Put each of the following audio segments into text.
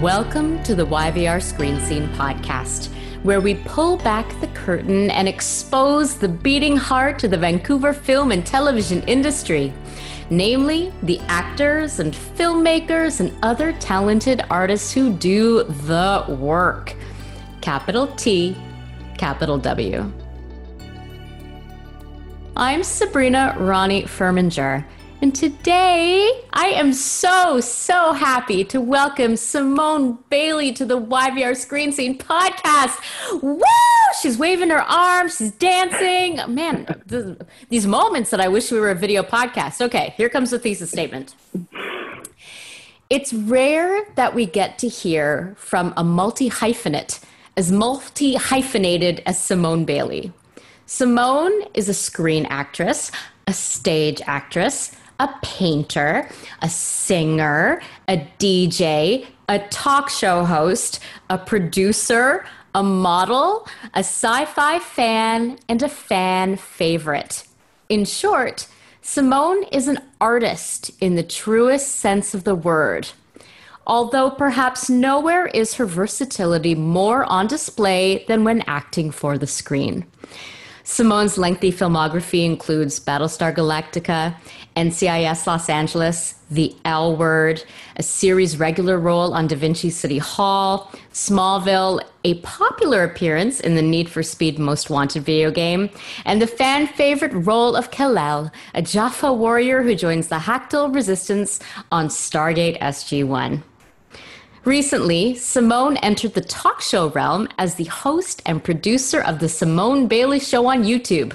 Welcome to the YVR Screen Scene podcast, where we pull back the curtain and expose the beating heart of the Vancouver film and television industry, namely the actors and filmmakers and other talented artists who do the work. Capital T, capital W. I'm Sabrina Ronnie Furminger. And today, I am so, so happy to welcome Simone Bailly to the YVR Screen Scene podcast. Woo! She's waving her arms, she's dancing. Man, th- these moments that I wish we were a video podcast. Okay, here comes the thesis statement. It's rare that we get to hear from a multi hyphenate as multi hyphenated as Simone Bailly. Simone is a screen actress, a stage actress, a painter, a singer, a DJ, a talk show host, a producer, a model, a sci fi fan, and a fan favorite. In short, Simone is an artist in the truest sense of the word. Although perhaps nowhere is her versatility more on display than when acting for the screen. Simone's lengthy filmography includes Battlestar Galactica, NCIS Los Angeles, The L Word, a series regular role on Da Vinci City Hall, Smallville, a popular appearance in the Need for Speed Most Wanted video game, and the fan favorite role of Ka'lel, a Jaffa warrior who joins the Hak'tyl Resistance on Stargate SG-1. Recently, Simone entered the talk show realm as the host and producer of The Simone Bailly Show on YouTube,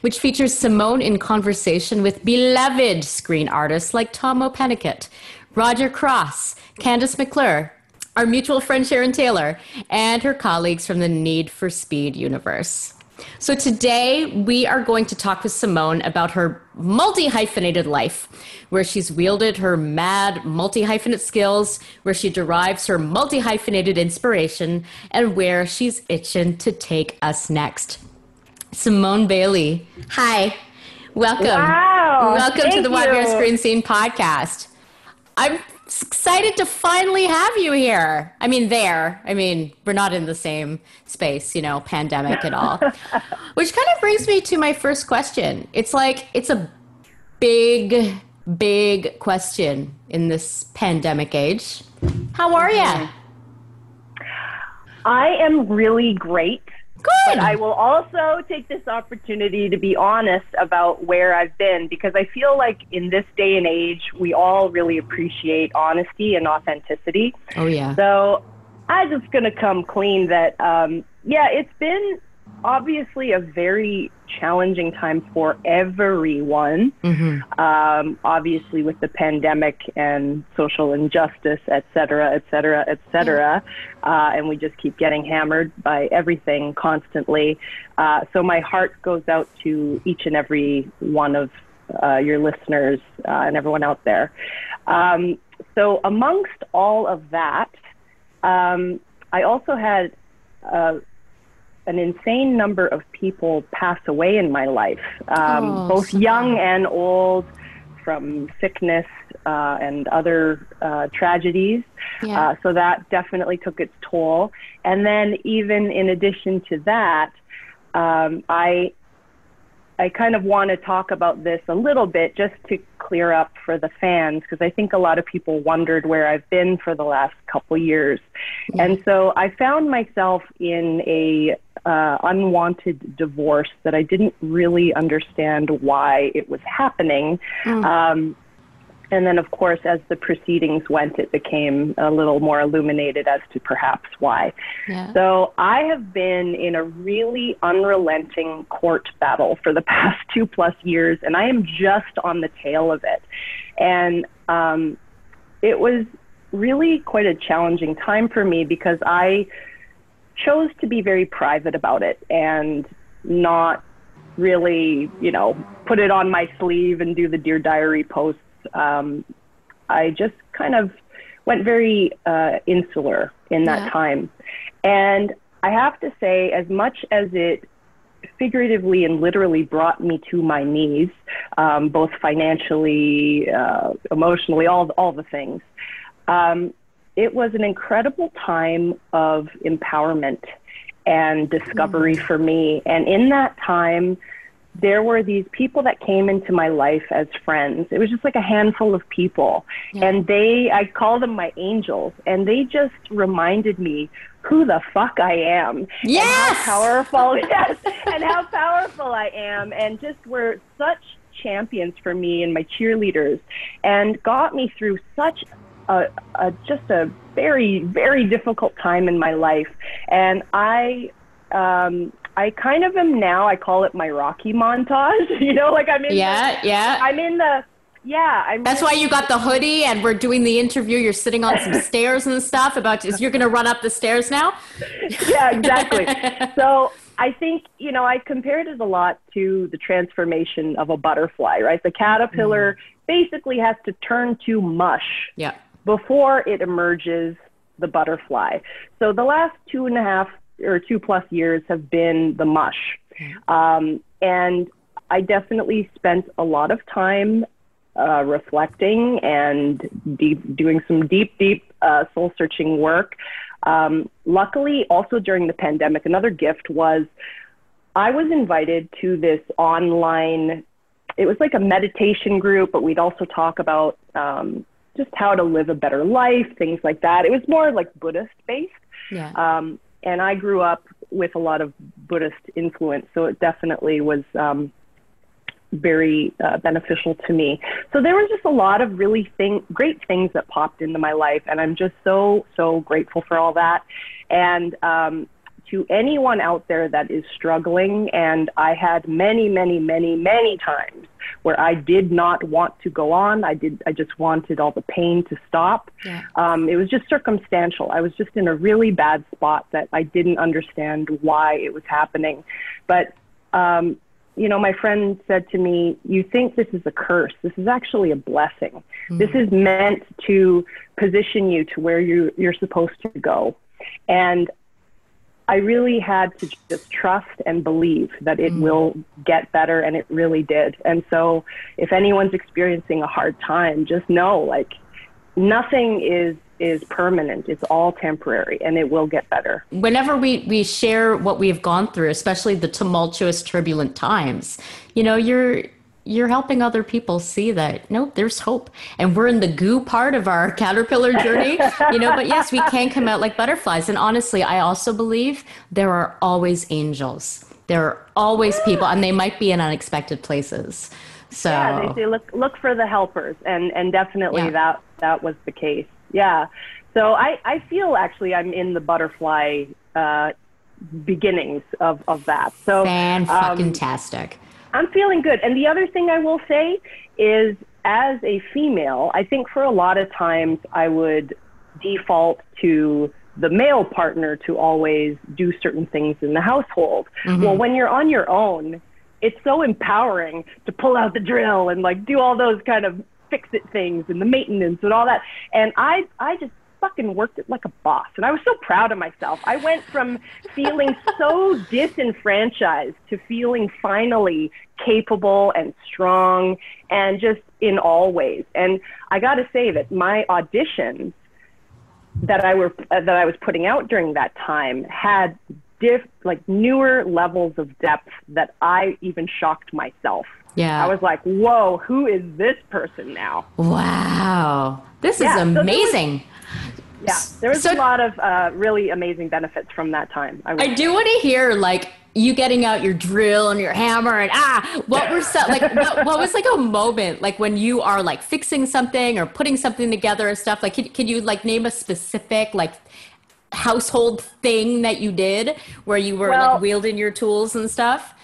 which features Simone in conversation with beloved screen artists like Tahmoh Penikett, Roger Cross, Kandyse McClure, our mutual friend Sharon Taylor, and her colleagues from the Need for Speed universe. So today we are going to talk with Simone about her multi hyphenated life, where she's wielded her mad multi hyphenate skills, where she derives her multi hyphenated inspiration, and where she's itching to take us next. Simone Bailly, hi. Welcome. Wow. Welcome to the thank YVR you. Screen Scene podcast. I'm excited to finally have you here. I mean, there. I mean, we're not in the same space, you know, pandemic at all. Which kind of brings me to my first question. It's like, it's a big, big question in this pandemic age. How are you? I am really great. Good. But I will also take this opportunity to be honest about where I've been because I feel like in this day and age, we all really appreciate honesty and authenticity. oh, yeah. So I'm just going to come clean that, um, yeah, it's been obviously a very challenging time for everyone. hmm um, obviously with the pandemic and social injustice, et cetera, et cetera, et cetera. Uh, and we just keep getting hammered by everything constantly. Uh, so my heart goes out to each and every one of uh, your listeners uh, and everyone out there. Um, so amongst all of that, um, I also had uh, an insane number of people pass away in my life, um, Oh, both so young and old, from sickness uh, and other uh, tragedies. Yeah. Uh, so that definitely took its toll. And then, even in addition to that, um, I I kind of want to talk about this a little bit just to clear up for the fans because I think a lot of people wondered where I've been for the last couple years. And so I found myself in a uh, unwanted divorce that I didn't really understand why it was happening. Um, and then, of course, as the proceedings went, it became a little more illuminated as to perhaps why. yeah. So I have been in a really unrelenting court battle for the past two plus years, and I am just on the tail of it. And um, it was really quite a challenging time for me because I chose to be very private about it and not really, you know, put it on my sleeve and do the Dear Diary posts. Um, I just kind of went very uh, insular in that yeah. time. And I have to say, as much as it figuratively and literally brought me to my knees, um, both financially, uh, emotionally, all, all the things, um, it was an incredible time of empowerment and discovery mm-hmm. for me. And in that time, there were these people that came into my life as friends. It was just like a handful of people. Yeah. And they, I call them my angels, and they just reminded me who the fuck I am. Yes! And how powerful, yes, and how powerful I am. And just were such champions for me and my cheerleaders and got me through such a, a just a very, very difficult time in my life. And I, um, I kind of am now. I call it my Rocky montage. you know, like I'm in. Yeah, the, yeah. I'm in the. Yeah, I'm. That's why you got the hoodie, and we're doing the interview. You're sitting on some stairs and stuff. About you're going to run up the stairs now. yeah, exactly. so I think you know I compared it a lot to the transformation of a butterfly. Right, the caterpillar mm. basically has to turn to mush. Yeah. Before it emerges the butterfly. So the last two and a half or two plus years have been the mush. Um, and I definitely spent a lot of time uh, reflecting and deep, doing some deep, deep uh, soul searching work. Um, luckily, also during the pandemic, another gift was I was invited to this online, it was like a meditation group, but we'd also talk about um, just how to live a better life, things like that. It was more like Buddhist based. Yeah. Um, and I grew up with a lot of Buddhist influence, so it definitely was um, very uh, beneficial to me. So there was just a lot of really thing, great things that popped into my life, and I'm just so so grateful for all that. And um, to anyone out there that is struggling, and I had many, many, many, many times where I did not want to go on. I did. I just wanted all the pain to stop. Yeah. Um, it was just circumstantial. I was just in a really bad spot that I didn't understand why it was happening. But um, you know, my friend said to me, "You think this is a curse? This is actually a blessing. Mm-hmm. This is meant to position you to where you you're supposed to go." And I really had to just trust and believe that it mm. will get better, and it really did. And so, if anyone's experiencing a hard time, just know like nothing is is permanent. It's all temporary, and it will get better. Whenever we we share what we've gone through, especially the tumultuous, turbulent times, you know, you're you're helping other people see that no there's hope. And we're in the goo part of our caterpillar journey you know but yes we can come out like butterflies. And honestly i also believe there are always angels. There are always people and they might be in unexpected places. So yeah they say look look for the helpers and and definitely yeah. that that was the case. Yeah. So i i feel actually i'm in the butterfly uh beginnings of of that. So fan fucking um, I'm feeling good. And the other thing I will say is, as a female, I think for a lot of times I would default to the male partner to always do certain things in the household. Mm-hmm. Well, when you're on your own, it's so empowering to pull out the drill and like do all those kind of fix it things and the maintenance and all that. And I I just fucking worked it like a boss. And I was so proud of myself. I went from feeling so disenfranchised to feeling finally capable and strong and just in all ways. And I got to say that my auditions that I were uh, that I was putting out during that time had diff like newer levels of depth that I even shocked myself. Yeah. I was like, "Whoa, who is this person now?" Wow. This yeah, is amazing. So yeah, there was so, a lot of uh, really amazing benefits from that time. I, I do want to hear like you getting out your drill and your hammer and ah, what were so like what, what, was like a moment like when you are like fixing something or putting something together and stuff? Like, can, can you like name a specific like household thing that you did where you were well, like wielding your tools and stuff?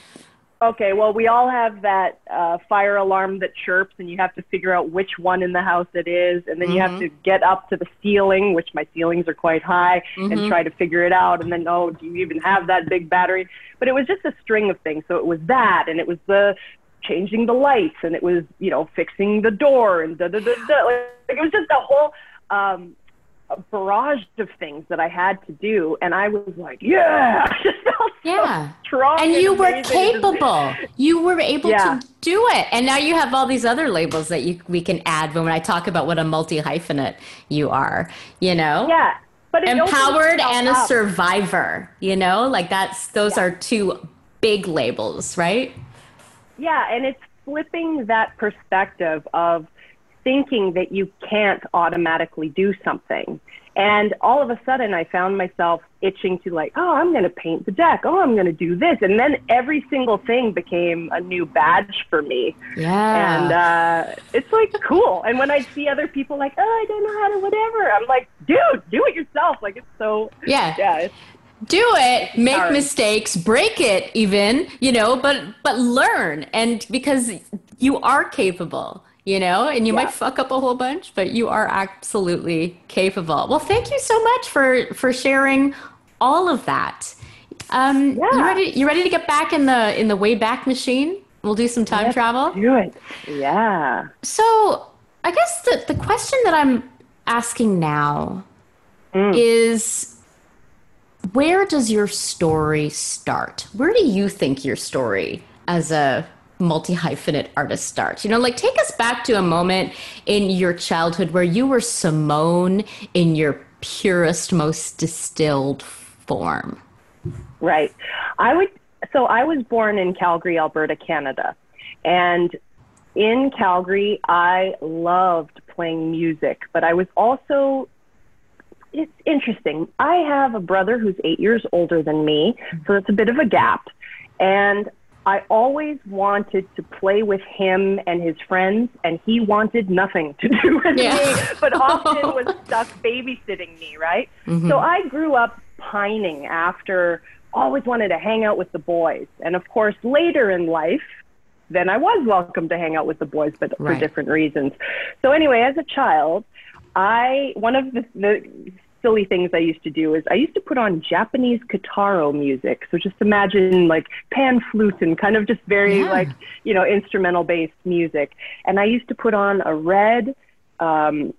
Okay, well, we all have that uh, fire alarm that chirps, and you have to figure out which one in the house it is, and then you have to get up to the ceiling, which my ceilings are quite high, and try to figure it out. And then, oh, do you even have that big battery? But it was just a string of things. So it was that, and it was the changing the lights, and it was you know fixing the door, and da da da da. Like, it was just a whole. Um, a barrage of things that I had to do, and I was like, "Yeah!" I just felt so Yeah. strong, And you were capable. You were able Yeah. to do it. And now you have all these other labels that you we can add when I talk about what a multi hyphenate you are, you know? Yeah, but Empowered and a up. survivor, you know? Like that's those Yeah. are two big labels, right? Yeah, and it's flipping that perspective of thinking that you can't automatically do something. And all of a sudden, I found myself itching to, like, oh, I'm going to paint the deck. Oh, I'm going to do this. And then every single thing became a new badge for me. Yeah. And uh, it's like cool. And when I see other people, like, oh, I don't know how to whatever, I'm like, dude, do it yourself. Like, it's so, yeah. yeah, it's, do it make Hard. mistakes break it even you know but but learn and because you are capable you know and you Yeah. might fuck up a whole bunch but you are absolutely capable well thank you so much for for sharing all of that um you Yeah. ready you ready to get back in the in the way back machine we'll do some time travel do it. Yeah. so I guess the, the question that I'm asking now is where does your story start? Where do you think your story as a multi hyphenate artist starts? You know, like take us back to a moment in your childhood where you were Simone in your purest, most distilled form. Right. I would. So I was born in Calgary, Alberta, Canada, and in Calgary, I loved playing music, but I was also. It's interesting. I have a brother who's eight years older than me, so it's a bit of a gap, and. I always wanted to play with him and his friends, and he wanted nothing to do with Yeah. me, but often was stuck babysitting me, right? Mm-hmm. So I grew up pining after always wanted to hang out with the boys. And of course, later in life, then I was welcome to hang out with the boys, but for different reasons. So anyway, as a child, I one of the, the silly things I used to do is I used to put on Japanese guitar music. So just imagine like pan flute and kind of just very Yeah. like you know instrumental based music. And I used to put on a red um,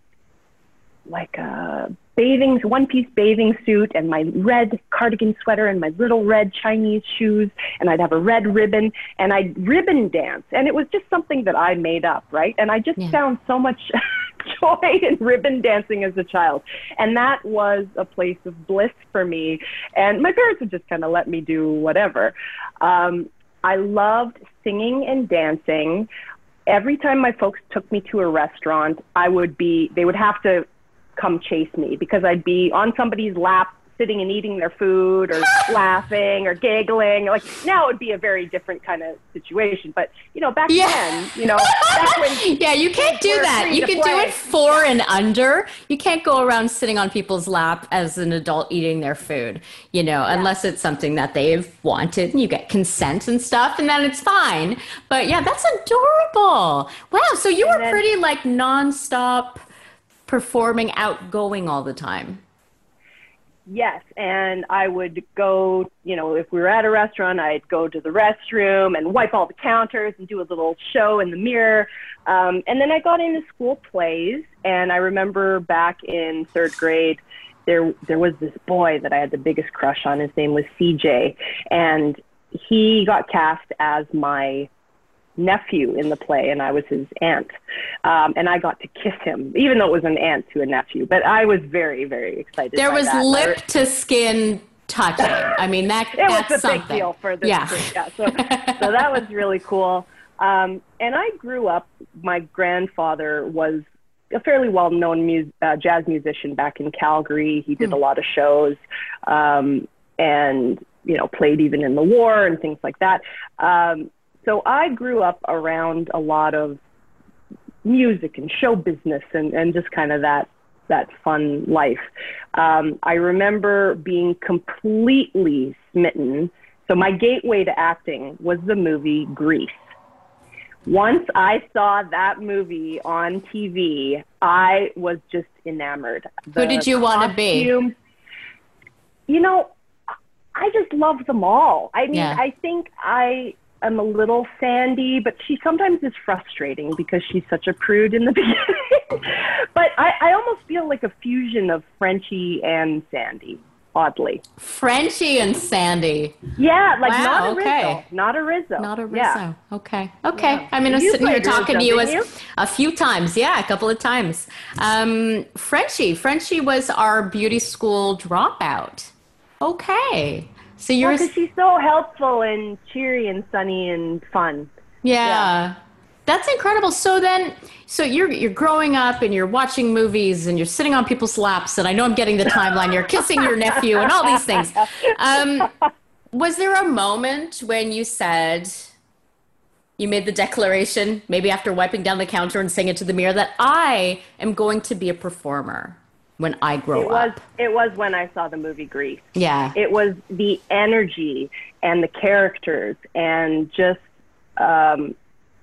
like a bathing one piece bathing suit and my red cardigan sweater and my little red Chinese shoes and I'd have a red ribbon and I'd ribbon dance and it was just something that I made up, right? And I just Yeah. found so much joy in ribbon dancing as a child. And that was a place of bliss for me. And my parents would just kind of let me do whatever. Um, I loved singing and dancing every time my folks took me to a restaurant, I would be, they would have to come chase me because I'd be on somebody's lap sitting and eating their food or laughing or giggling. Like now it would be a very different kind of situation. But, you know, back Yeah. then, you know, when yeah, you can't do that. You can do it four and under. You can't go around sitting on people's lap as an adult eating their food, you know, unless it's something that they've wanted and you get consent and stuff, and then it's fine. But yeah, that's adorable. Wow. So you were then- pretty like nonstop performing, outgoing all the time. Yes, and I would go, you know, if we were at a restaurant, I'd go to the restroom and wipe all the counters and do a little show in the mirror. Um, and then I got into school plays, and I remember back in third grade, there there was this boy that I had the biggest crush on. His name was CJ, and he got cast as my nephew in the play, and I was his aunt. Um, and I got to kiss him, even though it was an aunt to a nephew. But I was very, very excited. There was that. lip to skin touching. I mean, that It was that's a something. big deal for this Yeah. Yeah. So, so that was really cool. Um, and I grew up. My grandfather was a fairly well-known mus- uh, jazz musician back in Calgary. He did a lot of shows, um, and you know, played even in the war and things like that. Um, so I grew up around a lot of music and show business and, and just kind of that that fun life. Um, I remember being completely smitten So my gateway to acting was the movie Grease. Once I saw that movie on TV, I was just enamored. Who did you want to be? You know, I just love them all. I mean, Yeah. I think I am a little Sandy, but she sometimes is frustrating because she's such a prude in the beginning. but I, I almost feel like a fusion of Frenchie and Sandy, oddly. Frenchie and Sandy. Yeah, like Wow, not a okay. Rizzo. Not a Rizzo. Not a Rizzo. Yeah. Okay. Okay. Yeah. I mean, I was You sitting here talking to you as you? a few times. Yeah, a couple of times. Um, Frenchie. Frenchie was our beauty school dropout. Okay. So you're. Because she's so helpful and cheery and sunny and fun. Yeah. That's incredible. So then, so you're you're growing up and you're watching movies and you're sitting on people's laps and I know I'm getting the timeline. You're kissing your nephew and all these things. Um, was there a moment when you said you made the declaration, maybe after wiping down the counter and saying it to the mirror, that I am going to be a performer when I grow It was up? it was when I saw the movie Grease. Yeah. It was the energy and the characters and just um,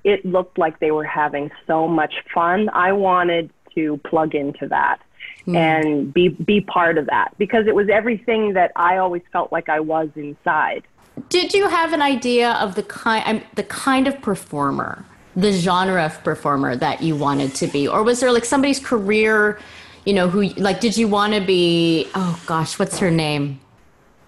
it looked like they were having so much fun. I wanted to plug into that and be be part of that because it was everything that I always felt like I was inside. Did you have an idea of the kind, the kind of performer, the genre of performer that you wanted to be, or was there like somebody's career, you know, who like did you want to be? Oh gosh, what's her name?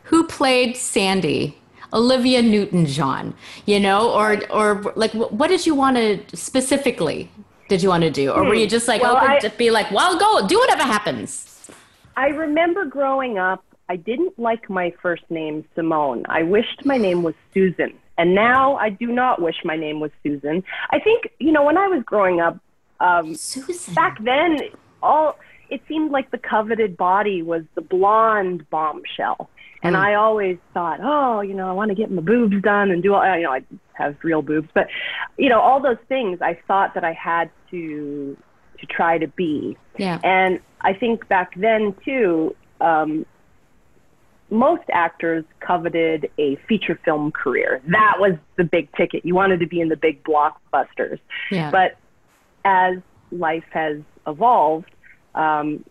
Who played Sandy? Olivia Newton-John, you know, or or like what did you want to specifically? Did you want to do, or were you just like Well, open I- to be like, well, go do whatever happens? I remember growing up, I didn't like my first name, Simone. I wished my name was Susan. And now I do not wish my name was Susan. I think, you know, when I was growing up, um, Susan. back then, all it seemed like the coveted body was the blonde bombshell. And Mm. I always thought, oh, you know, I want to get my boobs done and do all, you know, I have real boobs, but, you know, all those things I thought that I had to to try to be. Yeah. And I think back then too, um, most actors coveted a feature film career. That was the big ticket. You wanted to be in the big blockbusters. Yeah. But as life has evolved, um,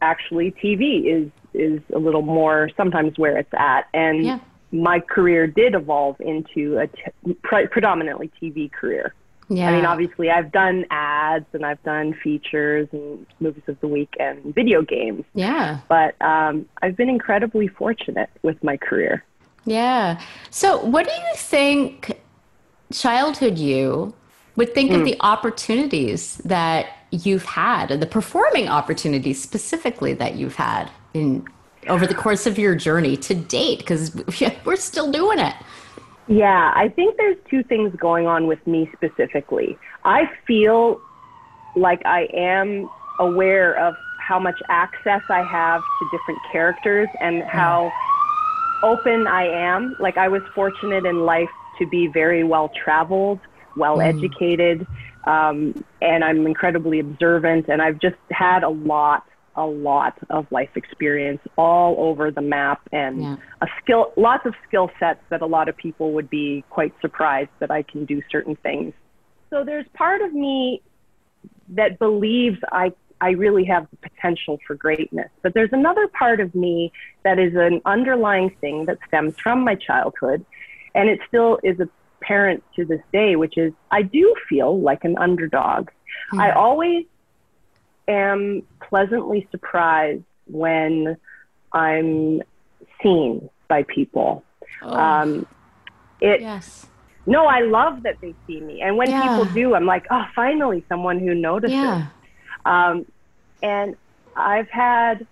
actually TV is is a little more sometimes where it's at. And Yeah. my career did evolve into a t- pre- predominantly TV career. yeah. I mean, obviously, I've done ads and I've done features and movies of the week and video games, yeah. but um, I've been incredibly fortunate with my career. Yeah. So, what do you think childhood you would think of the opportunities that you've had and the performing opportunities specifically that you've had in over the course of your journey to date because we're still doing it. Yeah, I think there's two things going on with me specifically. I feel like I am aware of how much access I have to different characters and mm-hmm. how open I am. Like I was fortunate in life to be very well traveled, well mm. educated, um, and I'm incredibly observant. And I've just had a lot, a lot of life experience all over the map, and Yeah. a skill, lots of skill sets that a lot of people would be quite surprised that I can do certain things. So there's part of me that believes I I really have the potential for greatness. But there's another part of me that is an underlying thing that stems from my childhood, and it still is apparent to this day, which is I do feel like an underdog. I always am pleasantly surprised when I'm seen by people. Oh, Um, it yes. no, I love that they see me, and when Yeah. people do, I'm like, oh, finally, someone who notices. Yeah. Um, and I've had,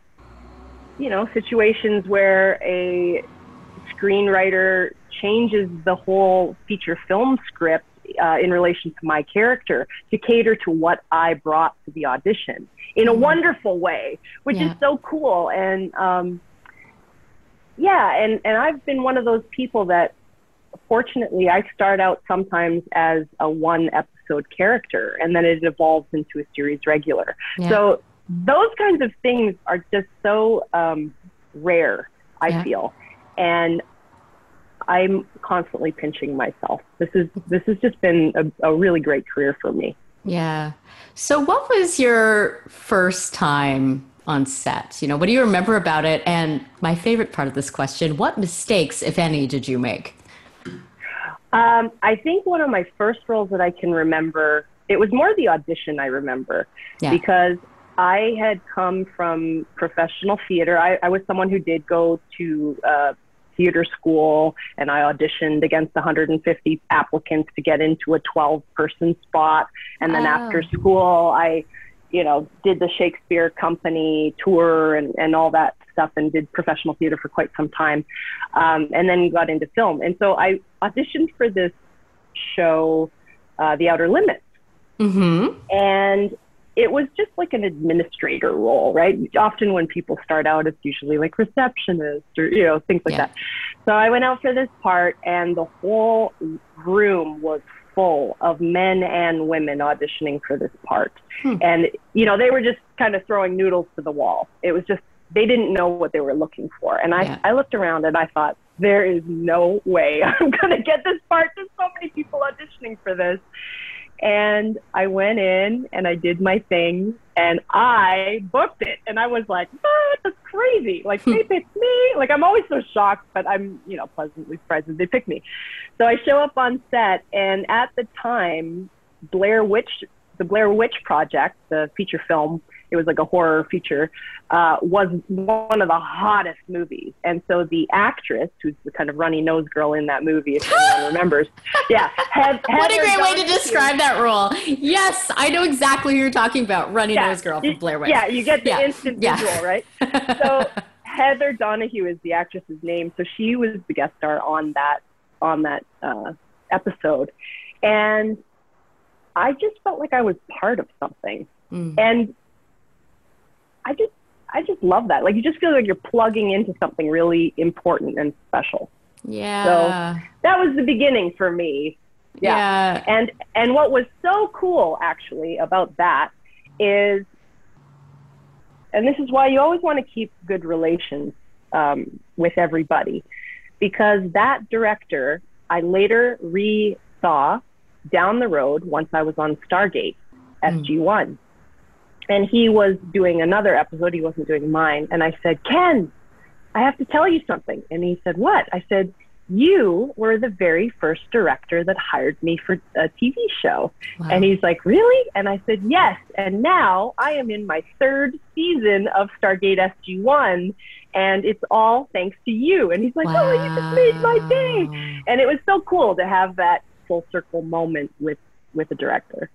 you know, situations where a screenwriter changes the whole feature film script uh, in relation to my character to cater to what I brought to the audition in a wonderful way, which Yeah. is so cool. And um, yeah, and, and I've been one of those people that fortunately I start out sometimes as a one episode character and then it evolves into a series regular. Yeah. So those kinds of things are just so um, rare, I Yeah. feel. And I'm constantly pinching myself. This is this has just been a, a really great career for me. Yeah. So, what was your first time on set? You know, what do you remember about it? And my favorite part of this question: What mistakes, if any, did you make? Um, I think one of my first roles that I can remember, it was more the audition I remember yeah. because I had come from professional theater. I, I was someone who did go to uh, theater school and I auditioned against 150 applicants to get into a 12 person spot. And then oh. after school, I, you know, did the Shakespeare Company tour and, and all that stuff and did professional theater for quite some time. Um, and then got into film. And so I auditioned for this show, uh, The Outer Limits. Mm-hmm. And it was just like an administrator role, right? Often when people start out, it's usually like receptionist or, you know, things like yeah. that. So I went out for this part, and the whole room was full of men and women auditioning for this part. Hmm. And, you know, they were just kind of throwing noodles to the wall. It was just, they didn't know what they were looking for. And I, yeah. I looked around and I thought, there is no way I'm going to get this part. There's so many people auditioning for this. And I went in and I did my thing and I booked it. And I was like, what? That's crazy. Like, hmm. they picked me. Like, I'm always so shocked, but I'm, you know, pleasantly surprised that they picked me. So I show up on set, and at the time, Blair Witch, the Blair Witch Project, the feature film, it was like a horror feature, uh, was one of the hottest movies. And so the actress, who's the kind of runny nose girl in that movie, if anyone remembers, yeah. Had, had what a great way to describe that role. Yes, I know exactly who you're talking about, runny yeah, nose girl from Blair Witch. Yeah, you get the yeah. instant yeah. visual, right? So Heather Donahue is the actress's name. So she was the guest star on that on that uh, episode, and I just felt like I was part of something. Mm. And I just I just love that. Like you just feel like you're plugging into something really important and special. Yeah. So that was the beginning for me. Yeah. yeah. And and what was so cool actually about that is and this is why you always want to keep good relations um, with everybody because that director I later re saw down the road once I was on Stargate SG1. Mm and he was doing another episode. He wasn't doing mine. And I said, Ken, I have to tell you something. And he said, What? I said, You were the very first director that hired me for a TV show. Wow. And he's like, Really? And I said, Yes. And now I am in my third season of Stargate SG1. And it's all thanks to you. And he's like, wow. Oh, you just made my day. And it was so cool to have that full circle moment with with a director.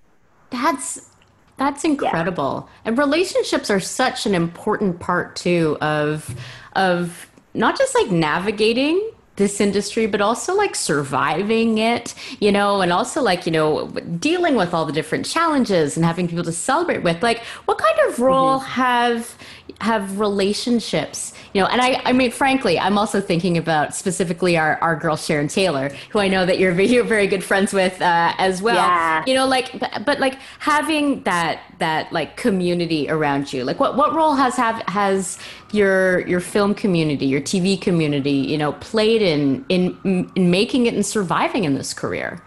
That's that's incredible. Yeah. And relationships are such an important part too of of not just like navigating this industry, but also like surviving it, you know, and also like, you know, dealing with all the different challenges and having people to celebrate with. Like, what kind of role mm-hmm. have have relationships you know and i i mean frankly i'm also thinking about specifically our our girl sharon taylor who i know that you're, you're very good friends with uh, as well yeah. you know like but, but like having that that like community around you like what what role has have has your your film community your tv community you know played in in in making it and surviving in this career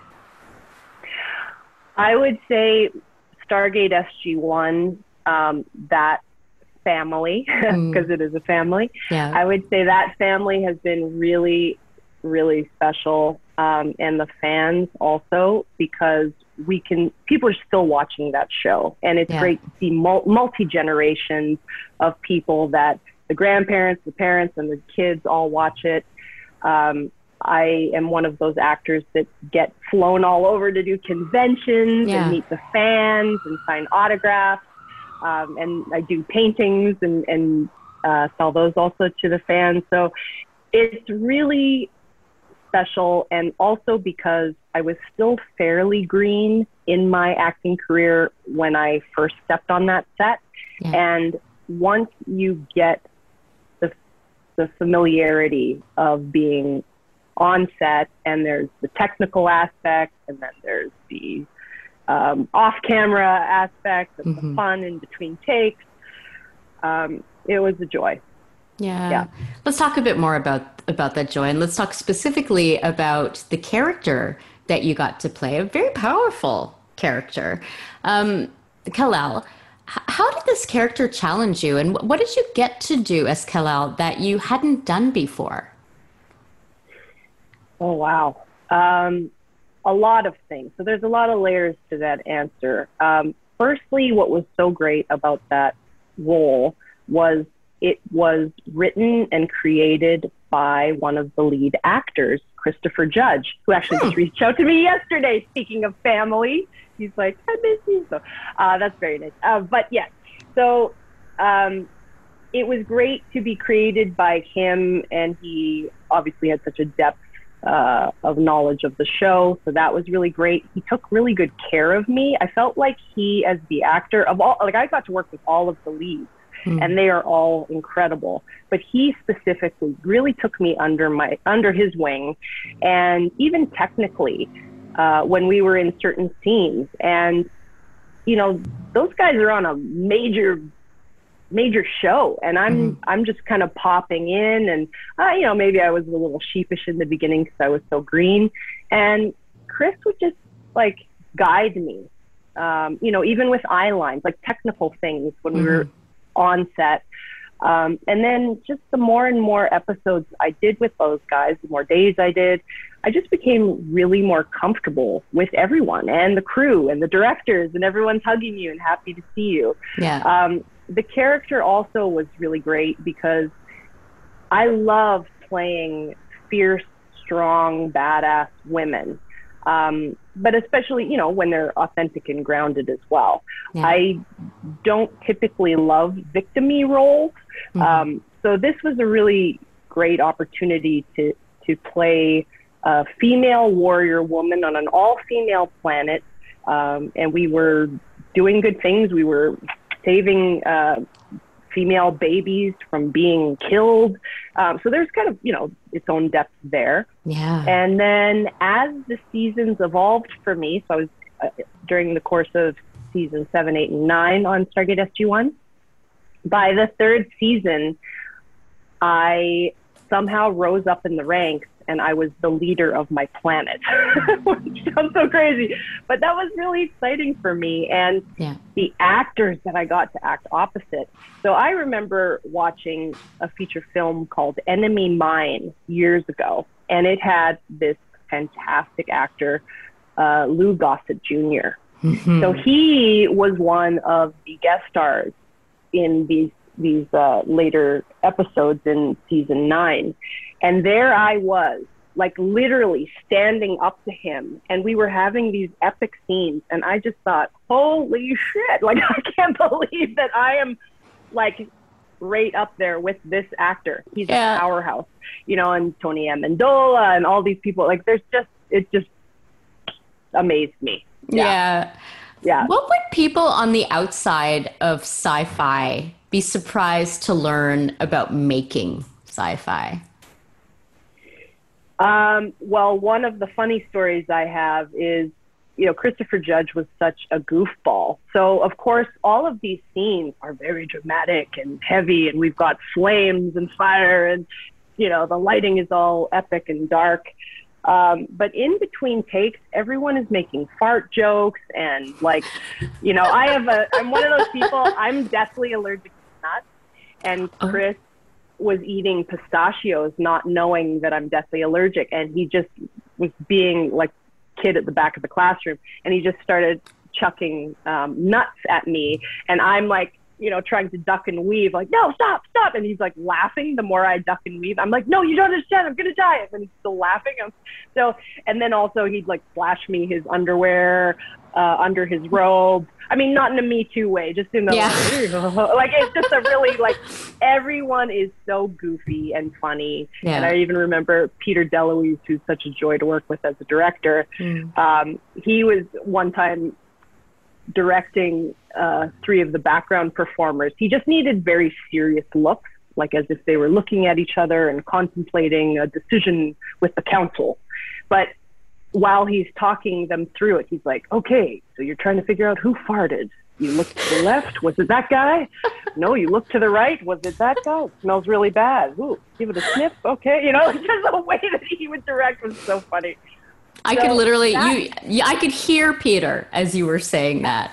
i would say stargate sg1 um, that family because mm. it is a family. Yeah. I would say that family has been really, really special, um, and the fans also because we can people are still watching that show, and it's yeah. great to see multi generations of people that the grandparents, the parents, and the kids all watch it. Um, I am one of those actors that get flown all over to do conventions yeah. and meet the fans and sign autographs um, and I do paintings and, and uh, sell those also to the fans. So it's really special, and also because I was still fairly green in my acting career when I first stepped on that set, yeah. and once you get the familiarity of being on set, and there's the technical aspect, and then there's the um, off camera aspect, and mm-hmm. the fun in between takes. Um, it was a joy. Yeah. Yeah. Let's talk a bit more about about that joy, and let's talk specifically about the character that you got to play. A very powerful character, um, Ka'lel. How did this character challenge you, and what did you get to do as Ka'lel that you hadn't done before? Oh, wow. Um, a lot of things. So there's a lot of layers to that answer. Um, firstly, what was so great about that role was it was written and created by one of the lead actors, Christopher Judge, who actually just reached out to me yesterday. Speaking of family, he's like, I miss you. So uh, that's very nice. Uh, but yes, so um, it was great to be created by him, and he obviously had such a depth uh, of knowledge of the show. So that was really great. He took really good care of me. I felt like he, as the actor of all, like I got to work with all of the leads, and they are all incredible. But he specifically really took me under my under his wing, and even technically, uh, when we were in certain scenes, and you know, those guys are on a major major show. And i'm i'm just kind of popping in. And uh, you know maybe i was a little sheepish in the beginning because i was so green. And chris would just like guide me um, you know even with eye lines like technical things when we were on set um, and then just the more and more episodes i did with those guys the more days i did i just became really more comfortable with everyone and the crew and the directors and everyone's hugging you and happy to see you Yeah. um, the character also was really great because I love playing fierce, strong, badass women. Um, but especially, you know, when they're authentic and grounded as well. Yeah. I don't typically love victimy roles. Um, so this was a really great opportunity to, to play a female warrior woman on an all female planet. Um, and we were doing good things. We were saving uh, female babies from being killed. Um, so there's kind of, you know, its own depth there. yeah. And then as the seasons evolved for me, so I was uh, during the course of season seven, eight, and nine on Stargate SG1. By the third season, I somehow rose up in the ranks and I was the leader of my planet, which sounds so crazy, but that was really exciting for me. And Yeah. the actors that I got to act opposite. So I remember watching a feature film called Enemy Mine years ago, and it had this fantastic actor, uh, Lou Gossett Jr. So he was one of the guest stars in these these uh, later episodes in season nine, and there I was, like literally standing up to him, and we were having these epic scenes, and I just thought, holy shit! Like I can't believe that I am like right up there with this actor. He's Yeah. a powerhouse, you know, and Tony Amendola and all these people. Like there's just it just amazed me. yeah. Yeah. What would people on the outside of sci fi be surprised to learn about making sci fi? Um, well, one of the funny stories I have is, you know, Christopher Judge was such a goofball. So, of course, all of these scenes are very dramatic and heavy, and we've got flames and fire, and, you know, the lighting is all epic and dark. Um, but in between takes, everyone is making fart jokes and like, you know, I have a, I'm one of those people, I'm deathly allergic nuts. And Oh. Chris was eating pistachios, not knowing that I'm deathly allergic. And he just was being like kid at the back of the classroom. And he just started chucking um, nuts at me. And I'm like, you know, trying to duck and weave, like, no, stop, stop. And he's like laughing the more I duck and weave. I'm like, no, you don't understand. I'm going to die. And he's still laughing. I'm, so, and then also he'd like flash me his underwear uh, under his robe. I mean, not in a Me Too way, just in the Yeah. like, it's just a really like, everyone is so goofy and funny. Yeah. And I even remember Peter DeLuise, who's such a joy to work with as a director. Um, he was one time directing uh, three of the background performers. He just needed very serious looks, like as if they were looking at each other and contemplating a decision with the council. But while he's talking them through it, he's like, okay, so you're trying to figure out who farted. You look to the left. Was it that guy? No, you look to the right. Was it that guy? It smells really bad. Ooh, give it a sniff. Okay, you know, just the way that he would direct was so funny. I So could literally that- you I could hear Peter as you were saying that.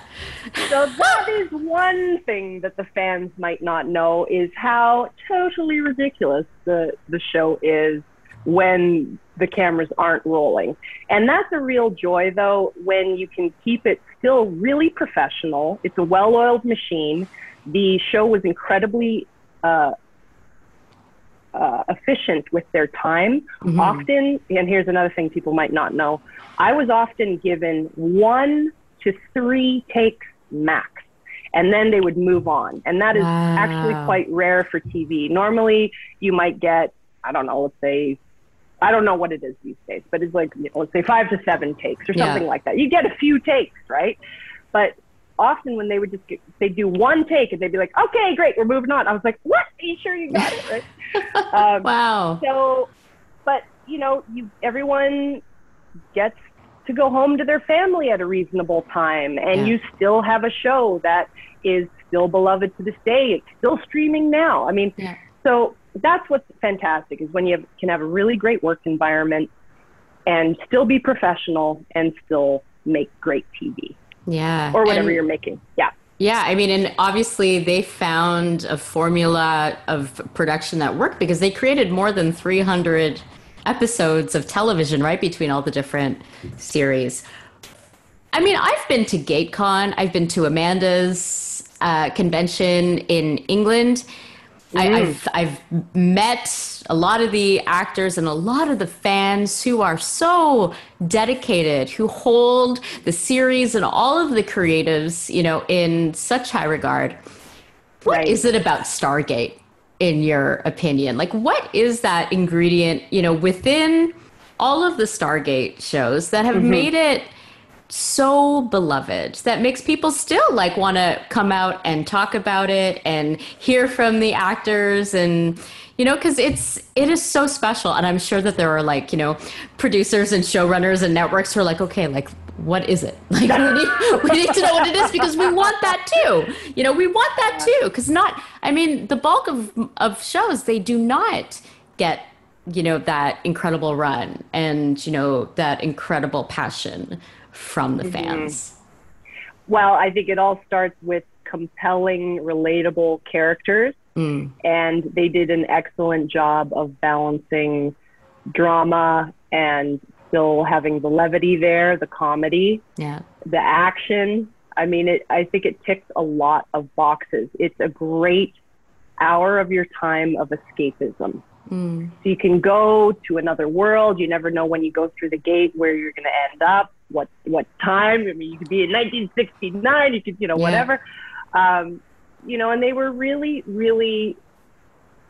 So that is one thing that the fans might not know is how totally ridiculous the the show is when the cameras aren't rolling. And that's a real joy though when you can keep it still really professional. It's a well-oiled machine. The show was incredibly uh, uh, efficient with their time. Mhm. Often, and here's another thing people might not know I was often given one to three takes max, and then they would move on. And that is actually quite rare for TV. Normally, you might get, I don't know, let's say, I don't know what it is these days, but it's like, you know, let's say five to seven takes or Yeah. something like that. You get a few takes, right? But often when they would just get, they do one take and they'd be like, okay, great, we're moving on. I was like, what? Are you sure you got it? Right? um, Wow. so, but you know, you everyone gets to go home to their family at a reasonable time, and Yeah. you still have a show that is still beloved to this day. It's still streaming now. I mean, Yeah. so that's what's fantastic is when you have, can have a really great work environment and still be professional and still make great TV Yeah. or whatever And- you're making. Yeah. Yeah, I mean, and obviously they found a formula of production that worked because they created more than 300 episodes of television, right, between all the different series. I mean, I've been to GateCon, I've been to Amanda's uh, convention in England. I, mm. I've, I've met a lot of the actors and a lot of the fans who are so dedicated, who hold the series and all of the creatives, you know, in such high regard. What is Right. it about Stargate, in your opinion? Like, what is that ingredient, you know, within all of the Stargate shows that have mm-hmm. made it so beloved that makes people still like want to come out and talk about it and hear from the actors and you know because it's it is so special. And i'm sure that there are like you know producers and showrunners and networks who are like okay like what is it? Like we need, we need to know what it is because we want that too. You know we want that too because not i mean the bulk of of shows they do not get you know that incredible run and you know that incredible passion from the fans Well, I think it all starts with compelling, relatable characters. Mm. and they did an excellent job of balancing drama and still having the levity there, the comedy, yeah the action. I mean, it, I think it ticks a lot of boxes. It's a great hour of your time of escapism. mm. So you can go to another world. You never know when you go through the gate where you're going to end up. What what time? I mean, you could be in 1969. You could, you know, Yeah. whatever. Um, you know, and they were really, really.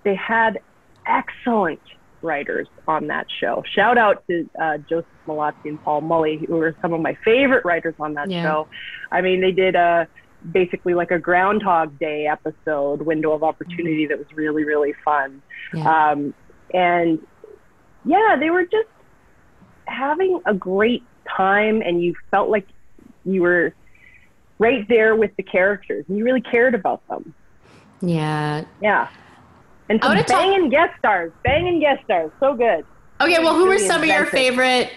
They had excellent writers on that show. Shout out to uh, Joseph Mallozzi and Paul Mullie, who were some of my favorite writers on that Yeah. show. I mean, they did a basically like a Groundhog Day episode, Window of Opportunity, that was really, really fun. yeah Um, and yeah, they were just having a great time, and you felt like you were right there with the characters, and you really cared about them. yeah Yeah. And some wanna talk- banging guest stars, banging guest stars, so good. okay well who were some of your favorite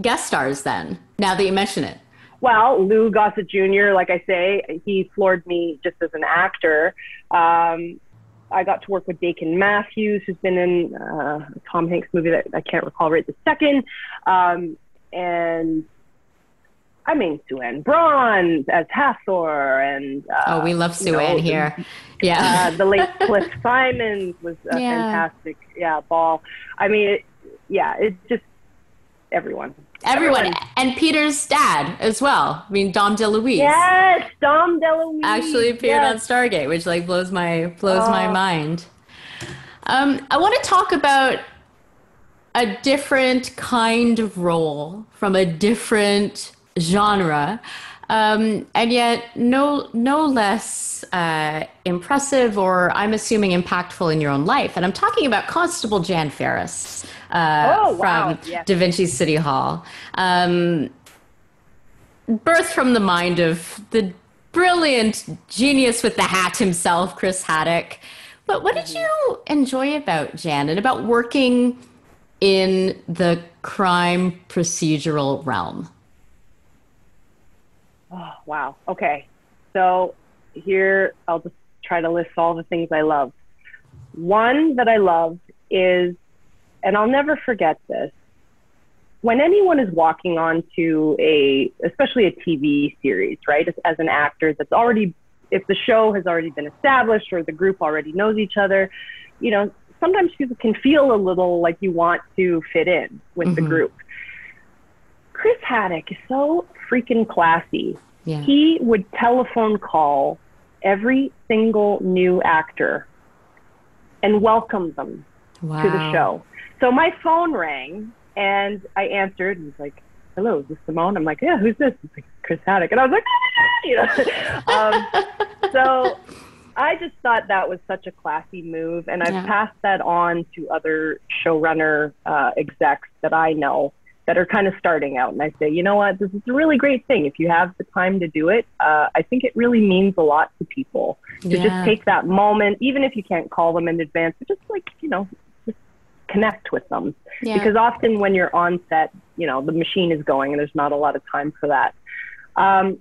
guest stars then now that you mention it Well, Lou Gossett Jr., like I say, he floored me just as an actor. Um, I got to work with Dakin Matthews, who's been in uh, a Tom Hanks movie that I can't recall right this second. Um, and I mean, Suanne Braun as Hathor, and uh, oh we love you suanne know, here Uh, yeah the late Cliff Simons was a Yeah. fantastic, yeah, ball. I mean, it, yeah, it's just everyone. everyone and peter's dad as well i mean dom deluise Yes, Dom DeLuise actually appeared yes. on Stargate, which like blows my blows my Oh. mind. Um, I want to talk about a different kind of role from a different genre, um, and yet no no less uh, impressive or I'm assuming impactful in your own life. And I'm talking about Constable Jan Ferris uh, Oh, wow. from Yes. Da Vinci City Hall. Um, birthed from the mind of the brilliant genius with the hat himself, Chris Haddock. But what did you enjoy about Jan and about working in the crime procedural realm? Oh, wow. Okay. So here, I'll just try to list all the things I love. One that I love is, and I'll never forget this, when anyone is walking onto a, especially a TV series, right, as, as an actor that's already, if the show has already been established or the group already knows each other, you know, sometimes people can feel a little like you want to fit in with mm-hmm. the group. Chris Haddock is so freaking classy. Yeah. He would telephone call every single new actor and welcome them wow. to the show. So my phone rang and I answered and was like, hello, is this Simone? I'm like, yeah, who's this? It's like Chris Haddock. And I was like, ah, you know. um, so I just thought that was such a classy move. And I've yeah. passed that on to other showrunner uh, execs that I know that are kind of starting out. And I say, you know what, this is a really great thing. If you have the time to do it, uh, I think it really means a lot to people to yeah. just take that moment, even if you can't call them in advance, but just like, you know, just connect with them. Yeah. Because often when you're on set, you know, the machine is going and there's not a lot of time for that. Um,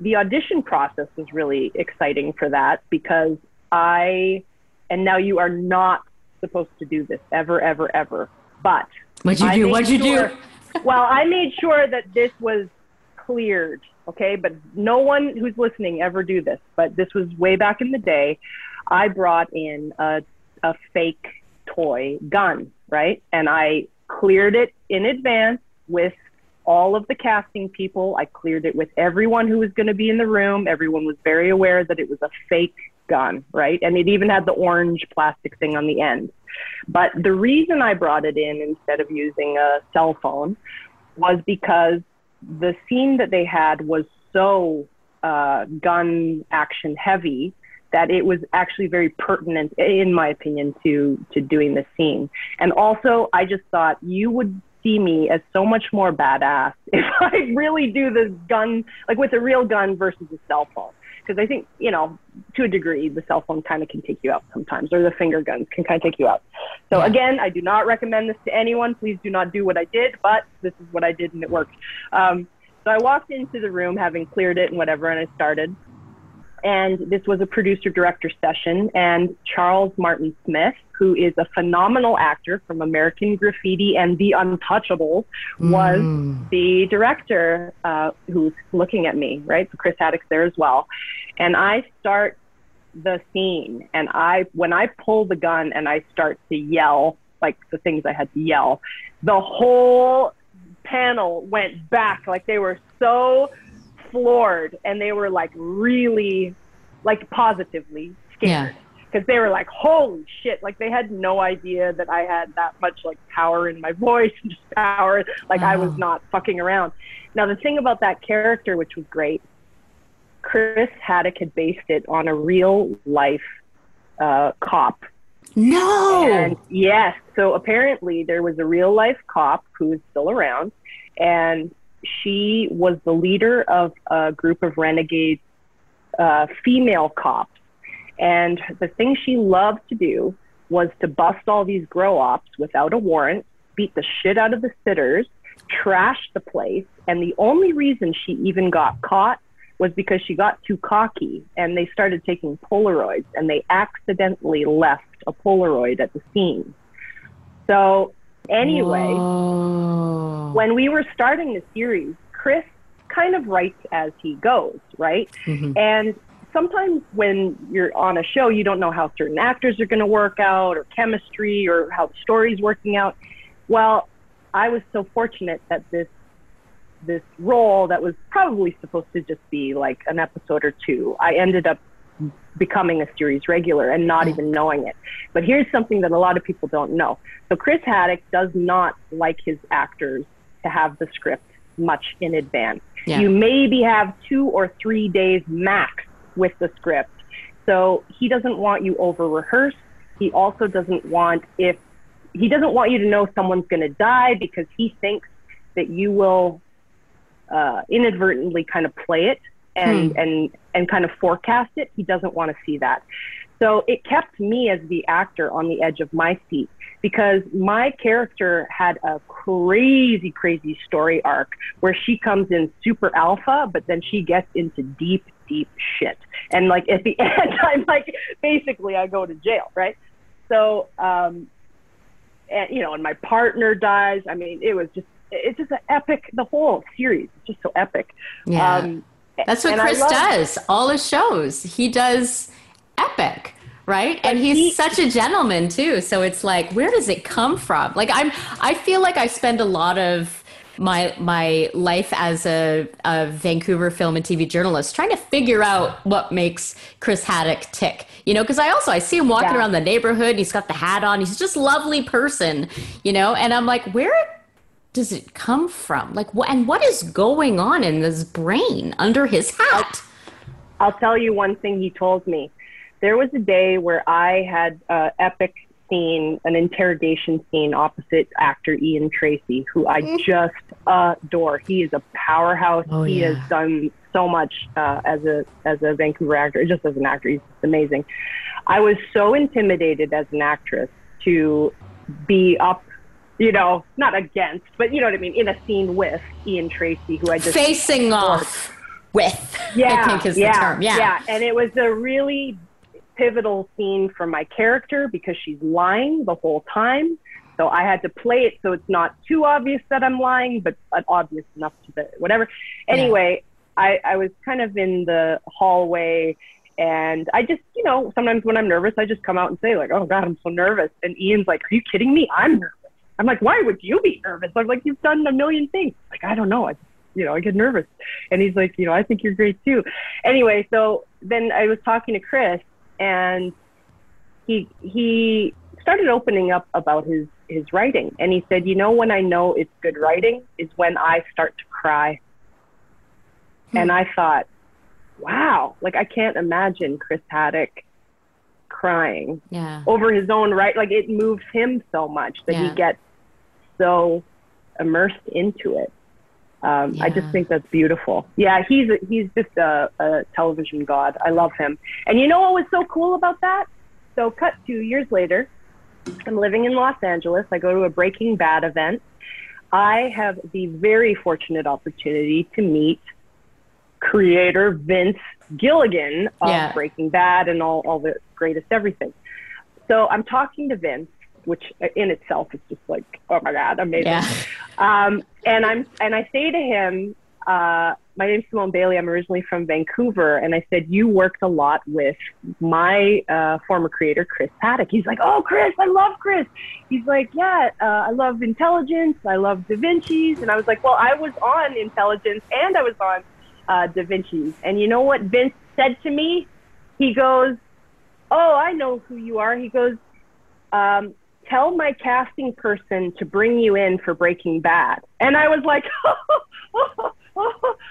the audition process was really exciting for that because I, and now you are not supposed to do this ever, ever, ever. But what'd you do? What'd you sure, do? well, I made sure that this was cleared, okay? But no one who's listening ever do this. But this was way back in the day. I brought in a, a fake toy gun, right? And I cleared it in advance with all of the casting people. I cleared it with everyone who was going to be in the room. Everyone was very aware that it was a fake gun, right? And it even had the orange plastic thing on the end. But the reason I brought it in instead of using a cell phone was because the scene that they had was so uh, gun action heavy that it was actually very pertinent, in my opinion, to to doing the scene. And also, I just thought you would see me as so much more badass if I really do this gun, like with a real gun versus a cell phone because I think, you know, to a degree, the cell phone kind of can take you out sometimes, or the finger guns can kind of take you out. So, again, I do not recommend this to anyone. Please do not do what I did, but this is what I did and it worked. Um, so, I walked into the room having cleared it and whatever, and I started. And this was a producer director session, and Charles Martin Smith, who is a phenomenal actor from American Graffiti and The Untouchables, was mm. the director uh, who's looking at me, right? So Chris Haddock's there as well. And I start the scene, and I, when I pull the gun and I start to yell, like the things I had to yell, the whole panel went back. Like they were so floored and they were like really, like positively scared. Yeah because they were like, holy shit. Like they had no idea that I had that much like power in my voice and just power. Like I was not fucking around. Now, the thing about that character, which was great, Chris Haddock had based it on a real life uh, cop. No. And yes. So apparently there was a real life cop who is still around and she was the leader of a group of renegade uh, female cops and the thing she loved to do was to bust all these grow ops without a warrant, beat the shit out of the sitters, trash the place. And the only reason she even got caught was because she got too cocky and they started taking Polaroids and they accidentally left a Polaroid at the scene. So, anyway, Whoa. when we were starting the series, Chris kind of writes as he goes, right? Mm-hmm. And sometimes when you're on a show, you don't know how certain actors are going to work out or chemistry or how the story's working out. Well, I was so fortunate that this this role that was probably supposed to just be like an episode or two, I ended up becoming a series regular and not even knowing it. But here's something that a lot of people don't know. So Chris Haddock does not like his actors to have the script much in advance. Yeah. You maybe have two or three days max with the script. So he doesn't want you over rehearsed. He also doesn't want if he doesn't want you to know someone's going to die because he thinks that you will uh, inadvertently kind of play it and and and kind of forecast it. He doesn't want to see that. So it kept me as the actor on the edge of my seat because my character had a crazy, crazy story arc where she comes in super alpha, but then she gets into deep, deep shit. And like at the end, I'm like, basically, I go to jail, right? So, um, and you know, and my partner dies. I mean, it was just, it's just an epic. The whole series is just so epic. Yeah. Um, That's what Chris love, does. All his shows, he does epic right and he's he, such a gentleman too so it's like where does it come from like i'm i feel like i spend a lot of my my life as a, a Vancouver film and TV journalist, trying to figure out what makes Chris Haddock tick. You know, because I also I see him walking yeah. around the neighborhood. He's got the hat on. He's just lovely person. You know, and I'm like, where does it come from? Like, what and what is going on in his brain under his hat? I'll, tell you one thing he told me there was a day where I had an epic scene, an interrogation scene opposite actor Ian Tracey, who I mm. just adore. He is a powerhouse. Oh, he yeah. has done so much uh, as a as a Vancouver actor, just as an actor. He's amazing. I was so intimidated as an actress to be up you know, not against, but you know what I mean, in a scene with Ian Tracey, who I just facing off with. Yeah, I think is yeah, the term. Yeah, yeah, and it was a really pivotal scene for my character because she's lying the whole time. So I had to play it so it's not too obvious that I'm lying, but uh, obvious enough to the whatever. Anyway, yeah. I, I was kind of in the hallway and I just, you know, sometimes when I'm nervous, I just come out and say like, "Oh God, I'm so nervous." And Ian's like, "Are you kidding me? I'm nervous." I'm like, "Why would you be nervous?" I'm like, "You've done a million things." Like, I don't know. I, you know, I get nervous. And he's like, "You know, I think you're great too." Anyway, so then I was talking to Chris, and he he started opening up about his his writing and he said you know when i know it's good writing is when i start to cry hmm. and i thought wow like i can't imagine chris haddock crying yeah. over his own right like it moves him so much that yeah. he gets so immersed into it um, yeah. I just think that's beautiful. Yeah, he's a, he's just a, a television god. I love him. And you know what was so cool about that? So, cut two years later, I'm living in Los Angeles. I go to a Breaking Bad event. I have the very fortunate opportunity to meet creator Vince Gilligan of yeah. Breaking Bad and all, all the greatest everything. So I'm talking to Vince, which in itself is just like, oh my God, amazing. Yeah. Um, and I'm and I say to him, uh, my name's Simone Bailly. I'm originally from Vancouver, and I said you worked a lot with my uh, former creator, Chris Haddock. He's like, oh, Chris, I love Chris. He's like, yeah, uh, I love Intelligence. I love Da Vinci's, and I was like, well, I was on Intelligence and I was on uh, Da Vinci's, and you know what Vince said to me? He goes, oh, I know who you are. He goes, um, tell my casting person to bring you in for Breaking Bad. And I was like, I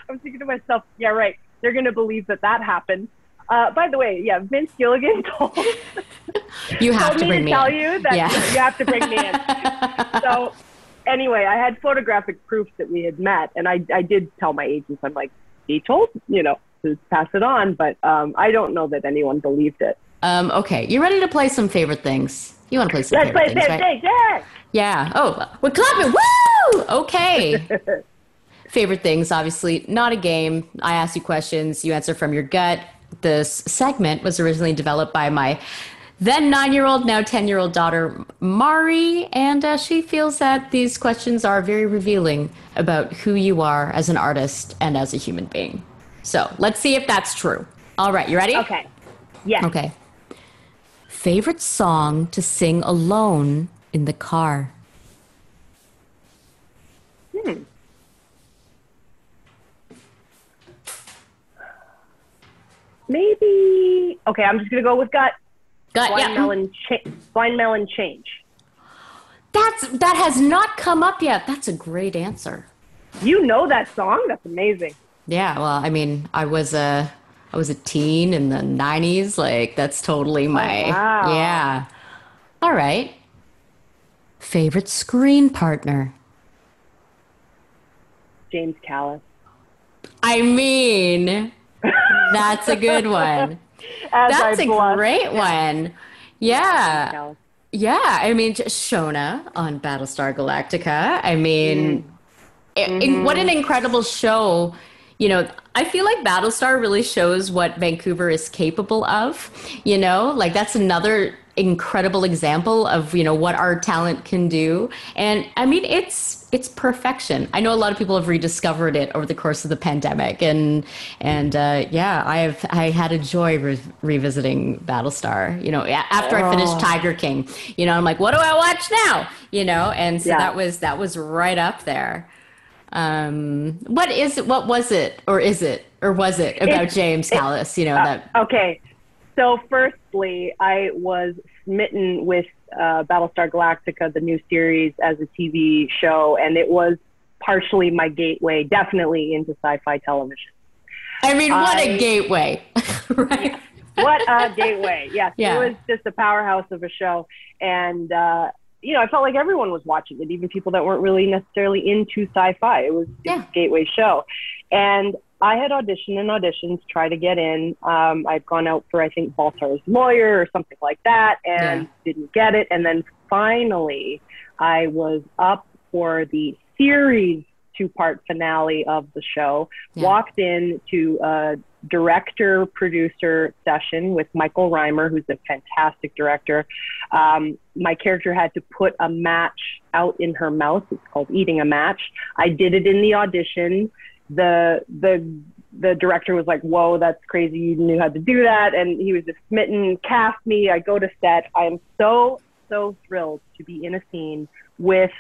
was thinking to myself, yeah, right. They're going to believe that that happened. Uh, by the way, yeah, Vince Gilligan told, you have told to me bring to me tell in. you that yeah. you have to bring me in. so anyway, I had photographic proof that we had met, and I, I did tell my agents, I'm like, he told, you know, to pass it on, but um, I don't know that anyone believed it. Um, okay, you ready to play some favorite things? You want to play some Let's favorite play things, right? yeah. Yeah. Oh, we're clapping. Woo! Okay. favorite things, obviously, not a game. I ask you questions, you answer from your gut. This segment was originally developed by my then nine year old, now 10 year old daughter, Mari, and uh, she feels that these questions are very revealing about who you are as an artist and as a human being. So let's see if that's true. All right, you ready? Okay. Yeah. Okay. Favorite song to sing alone in the car? Hmm. Maybe. Okay, I'm just gonna go with gut. Gut. Blind yeah. melon. Cha- blind melon change. That's that has not come up yet. That's a great answer. You know that song? That's amazing. Yeah. Well, I mean, I was a I was a teen in the 90s. Like, that's totally my. Oh, wow. Yeah. All right. Favorite screen partner? James Callis. I mean, That's a good one. That's a great one. Yeah. Yeah. I mean, Shona on Battlestar Galactica. I mean, mm. it, it, what an incredible show. You know, I feel like Battlestar really shows what Vancouver is capable of. You know, like that's another incredible example of you know what our talent can do and i mean it's it's perfection i know a lot of people have rediscovered it over the course of the pandemic and and uh, yeah i have i had a joy re- revisiting battlestar you know after oh. i finished oh. tiger king you know i'm like what do i watch now you know and so yeah. that was that was right up there um what is it what was it or is it or was it about it's, james callis you know uh, that okay so, firstly, I was smitten with uh, Battlestar Galactica, the new series, as a TV show, and it was partially my gateway, definitely into sci-fi television. I mean, what I, a gateway, right? What a gateway! Yes, yeah. it was just a powerhouse of a show, and uh, you know, I felt like everyone was watching it, even people that weren't really necessarily into sci-fi. It was, yeah. a gateway show, and I had auditioned and auditioned to try to get in. Um, I'd gone out for, I think, Baltar's lawyer or something like that and yeah. didn't get it. And then finally, I was up for the series two part finale of the show. Yeah. Walked in to a director producer session with Michael Rymer, who's a fantastic director. Um, my character had to put a match out in her mouth. It's called eating a match. I did it in the audition the the the director was like, "Whoa, that's crazy! You knew how to do that." And he was just smitten, cast me. I go to set. I am so so thrilled to be in a scene with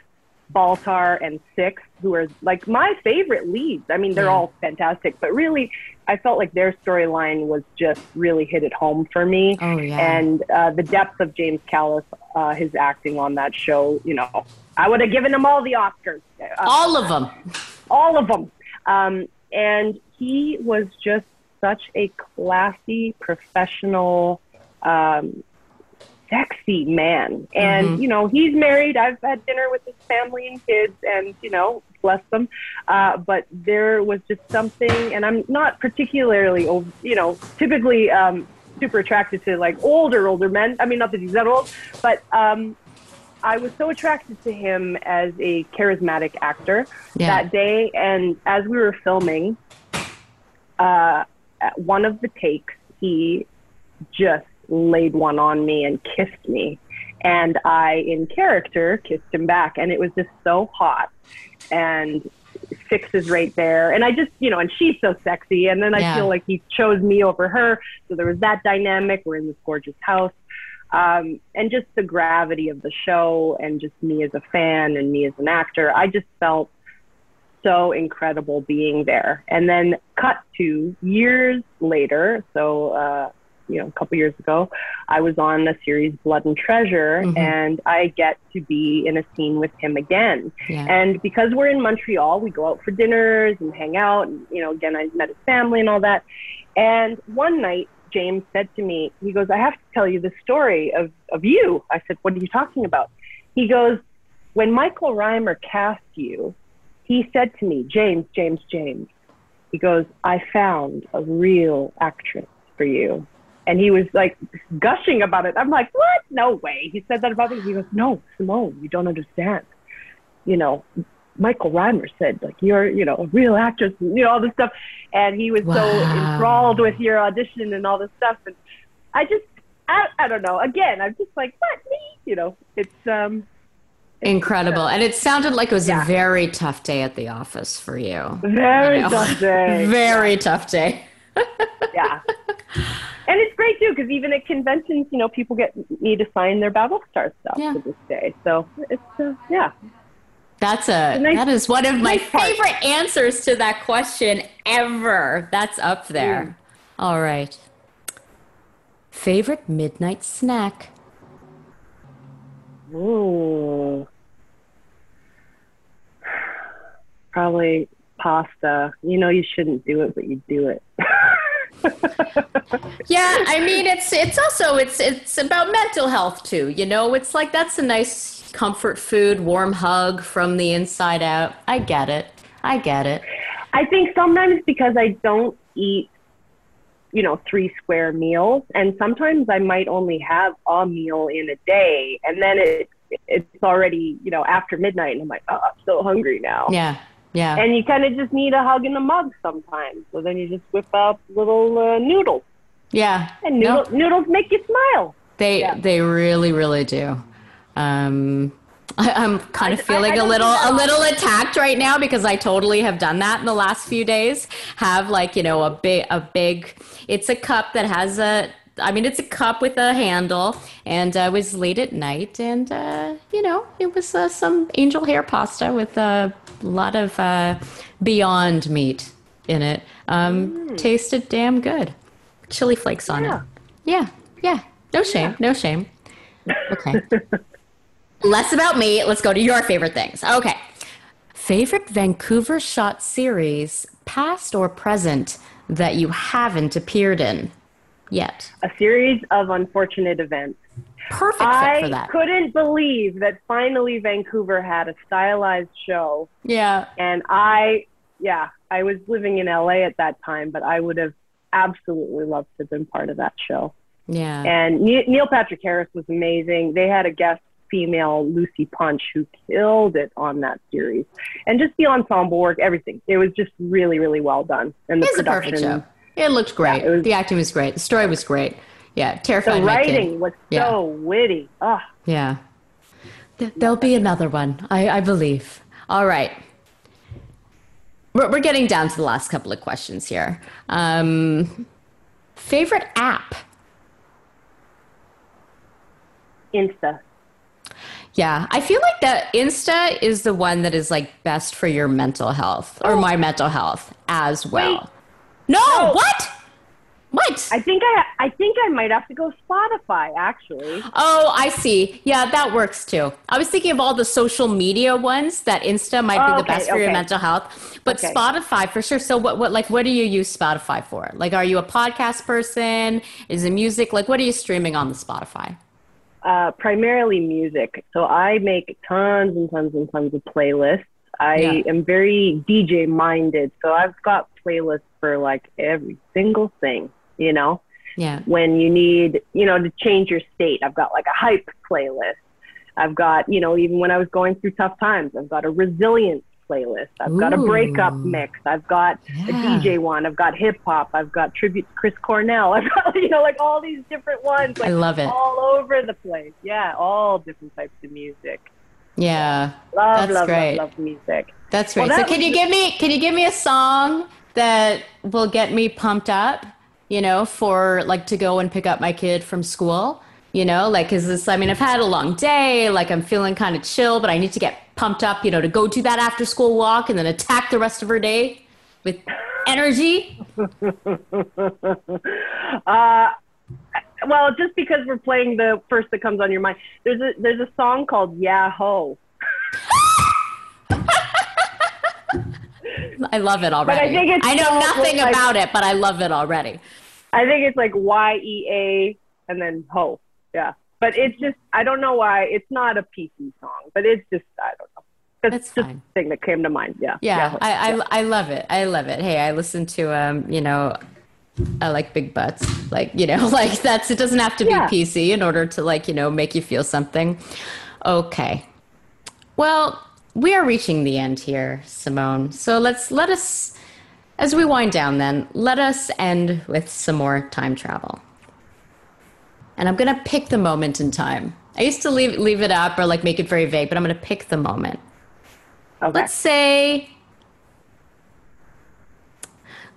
Baltar and Six, who are like my favorite leads. I mean, they're yeah. all fantastic, but really, I felt like their storyline was just really hit it home for me. Oh, yeah. And uh, the depth of James Callis, uh, his acting on that show, you know, I would have given him all the Oscars. Uh, all of them. All of them. Um, and he was just such a classy, professional, um, sexy man. And, mm-hmm. you know, he's married. I've had dinner with his family and kids, and, you know, bless them. Uh, but there was just something, and I'm not particularly, you know, typically um, super attracted to like older, older men. I mean, not that he's that old, but um, I was so attracted to him as a charismatic actor yeah. that day. And as we were filming, uh, one of the takes, he just laid one on me and kissed me. And I, in character, kissed him back. And it was just so hot. And Six is right there. And I just, you know, and she's so sexy. And then I yeah. feel like he chose me over her. So there was that dynamic. We're in this gorgeous house um, and just the gravity of the show and just me as a fan and me as an actor i just felt so incredible being there and then cut to years later so uh, you know a couple years ago i was on the series blood and treasure mm-hmm. and i get to be in a scene with him again yeah. and because we're in montreal we go out for dinners and hang out and you know again i met his family and all that and one night James said to me, he goes, I have to tell you the story of, of you. I said, What are you talking about? He goes, When Michael Rymer cast you, he said to me, James, James, James, he goes, I found a real actress for you. And he was like gushing about it. I'm like, What? No way. He said that about me. He goes, No, Simone, you don't understand. You know, Michael Rymer said, like, you're, you know, a real actress, and, you know, all this stuff. And he was wow. so enthralled with your audition and all this stuff. And I just, I, I don't know. Again, I'm just like, what, me? You know, it's, um, Incredible. Uh, and it sounded like it was yeah. a very tough day at the office for you. Very tough day. very tough day. Yeah. And it's great too, because even at conventions, you know, people get me to sign their Battlestar stuff yeah. to this day. So it's, uh, yeah, that's a nice, that is one of my nice favorite part. answers to that question ever. That's up there. Mm. All right. Favorite midnight snack? Ooh. Probably pasta. You know you shouldn't do it, but you do it. yeah, I mean it's it's also it's it's about mental health too. You know, it's like that's a nice comfort food, warm hug from the inside out. I get it. I get it. I think sometimes because I don't eat you know, three square meals. And sometimes I might only have a meal in a day. And then it, it's already, you know, after midnight and I'm like, oh, I'm so hungry now. Yeah. Yeah. And you kind of just need a hug and a mug sometimes. So then you just whip up little uh, noodles. Yeah. And noodle, No, noodles make you smile. they yeah. they really really do. Um, I, I'm kind of feeling I a little a little attacked right now because I totally have done that in the last few days. Have like you know a big a big. It's a cup that has a. I mean, it's a cup with a handle, and I was late at night, and uh, you know, it was uh, some angel hair pasta with a lot of uh, Beyond meat in it. Um, Tasted damn good. Chili flakes on Mm. Yeah. it. Yeah, yeah. No shame, no shame. Okay. Less about me. Let's go to your favorite things. Okay. Favorite Vancouver shot series, past or present, that you haven't appeared in yet? A series of unfortunate events. Perfect I for that. couldn't believe that finally Vancouver had a stylized show. Yeah. And I, yeah, I was living in LA at that time, but I would have absolutely loved to have been part of that show. Yeah. And Neil Patrick Harris was amazing. They had a guest female, Lucy Punch, who killed it on that series. And just the ensemble work, everything. It was just really, really well done. And the It's production. perfect show. It looked great. Yeah, was- the acting was great. The story was great. Yeah. Terrifying. The Terrified my kid. writing was Yeah. so witty. Oh, Yeah. There'll be another one, I, I believe. All right. We're, we're getting down to the last couple of questions here. Um, favorite app? Insta. Yeah, I feel like that Insta is the one that is like best for your mental health or my mental health as well. Wait. No, No. what? What? I think I, I think I might have to go Spotify actually. Oh, I see. Yeah, that works too. I was thinking of all the social media ones that Insta might be Oh, the okay, best for your mental health, but Okay. Spotify for sure. So what what like what do you use Spotify for? Like are you a podcast person? Is it music? Like what are you streaming on the Spotify? Uh, primarily music. So I make tons and tons and tons of playlists. I Yeah. am very DJ minded. So I've got playlists for like every single thing, you know? Yeah. When you need, you know, to change your state, I've got like a hype playlist. I've got, you know, even when I was going through tough times, I've got a resilience playlist. I've got a breakup mix. I've got a DJ one. I've got hip hop. I've got tribute to Chris Cornell. I've got, you know, like all these different ones. Like I love it. all over the place. Yeah, all different types of music. Yeah. Love, That's love, great. love, love music. That's Well, great. so can you give me can you give me a song that will get me pumped up, you know, for like to go and pick up my kid from school? You know, like cuz this I mean, I've had a long day, like I'm feeling kind of chill, but I need to get pumped up, you know, to go do that after school walk and then attack the rest of her day with energy. Uh, well, just because we're playing the first that comes on your mind, there's a there's a song called Yeah Ho. I love it already. But I think it's I know so, nothing like- about it, but I love it already. I think it's like Y E A and then Ho. Yeah, but it's just I don't know why it's not a PC song, but it's just I don't know. It's That's just fine. the thing that came to mind. Yeah. Yeah, Ho. I, I, I love it. I love it. Hey, I listen to um, you know, I like big butts. Like, you know, like that's it doesn't have to be Yeah. PC in order to like, you know, make you feel something. Okay. Well, we are reaching the end here, Simone. So let's let us as we wind down then, let us end with some more time travel. And I'm going to pick the moment in time. I used to leave leave it up or like make it very vague, but I'm going to pick the moment okay. let's say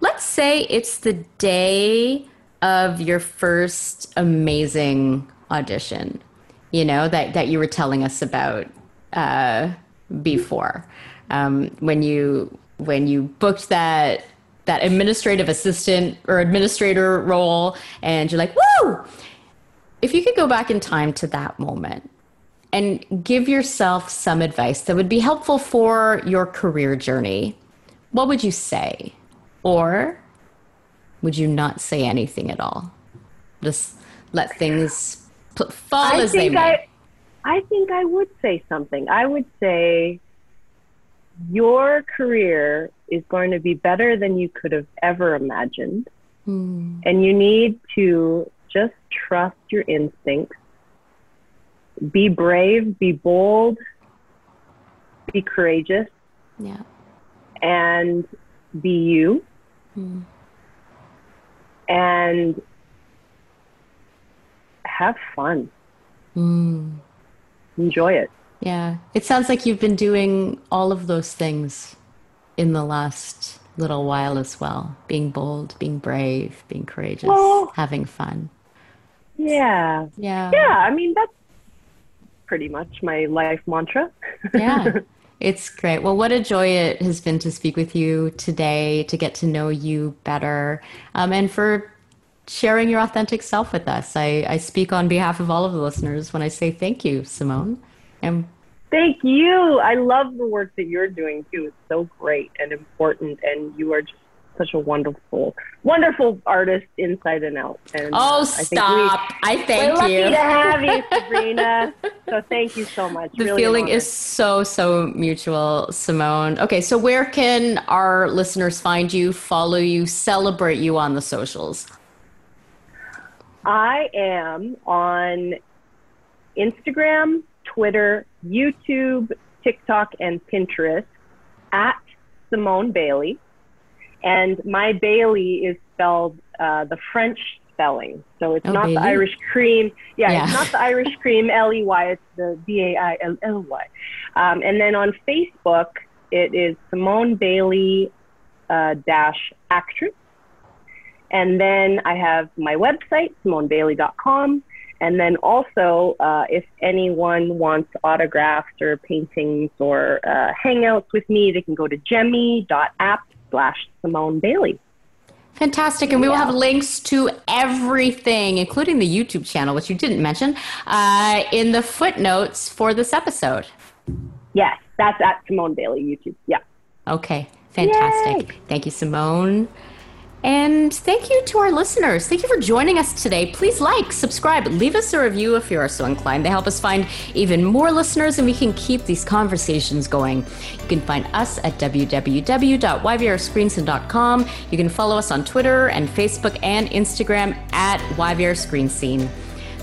let's say it's the day of your first amazing audition you know that, that you were telling us about uh, before um, when you when you booked that that administrative assistant or administrator role and you're like "Whoa!" if you could go back in time to that moment and give yourself some advice that would be helpful for your career journey, what would you say? Or would you not say anything at all? Just let things fall I as they may. I, I think I would say something. I would say your career is going to be better than you could have ever imagined. Mm. And you need to just trust your instincts. Be brave, be bold, be courageous. Yeah. And be you. Mm. And have fun. Mm. Enjoy it. Yeah. It sounds like you've been doing all of those things in the last little while as well being bold, being brave, being courageous, well, having fun. Yeah. Yeah. Yeah. I mean, that's pretty much my life mantra. yeah. It's great. Well, what a joy it has been to speak with you today, to get to know you better, um, and for sharing your authentic self with us. I, I speak on behalf of all of the listeners when I say thank you, Simone. And thank you. I love the work that you're doing too. It's so great and important, and you are just such a wonderful, wonderful artist inside and out. And oh, uh, stop! I, we, I thank we're you. Lucky to have you, Sabrina. so thank you so much. The really feeling is so so mutual, Simone. Okay, so where can our listeners find you, follow you, celebrate you on the socials? I am on Instagram, Twitter, YouTube, TikTok, and Pinterest at Simone Bailly. And my Bailly is spelled uh, the French spelling. So it's oh, not Bailey? the Irish cream. Yeah, yeah, it's not the Irish cream, L E Y. It's the B A I L L Y. Um, and then on Facebook, it is Simone Bailly uh, dash actress. And then I have my website, simonebailly.com. And then also, uh, if anyone wants autographs or paintings or uh, hangouts with me, they can go to gemmy.app slash Simone Bailly. Fantastic. And we will have links to everything, including the YouTube channel, which you didn't mention, uh, in the footnotes for this episode. Yes, that's at Simone Bailly YouTube. Yeah. Okay. Fantastic. Yay. Thank you, Simone. And thank you to our listeners. Thank you for joining us today. Please like, subscribe, leave us a review if you are so inclined. They help us find even more listeners and we can keep these conversations going. You can find us at www.yvrscreenscene.com. You can follow us on Twitter and Facebook and Instagram at YVR Screen Scene.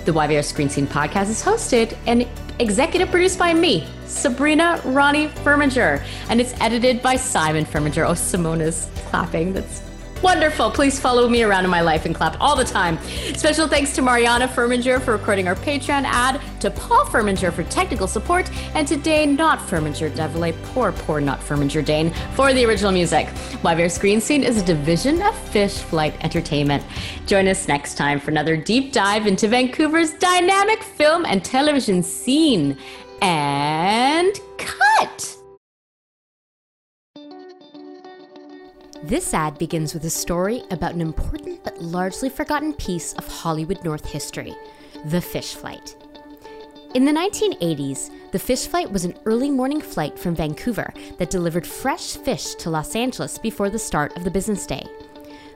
The YVR Screen Scene podcast is hosted and executive produced by me, Sabrina Ronnie Furminger, and it's edited by Simon Furminger. Oh, Simona's clapping. That's Wonderful. Please follow me around in my life and clap all the time. Special thanks to Mariana Furminger for recording our Patreon ad, to Paul Furminger for technical support, and to Dane Not Furminger Devilay, poor, poor Not Furminger Dane, for the original music. YVR Screen Scene is a division of Fish Flight Entertainment. Join us next time for another deep dive into Vancouver's dynamic film and television scene. And cut! This ad begins with a story about an important but largely forgotten piece of Hollywood North history the fish flight. In the 1980s, the fish flight was an early morning flight from Vancouver that delivered fresh fish to Los Angeles before the start of the business day.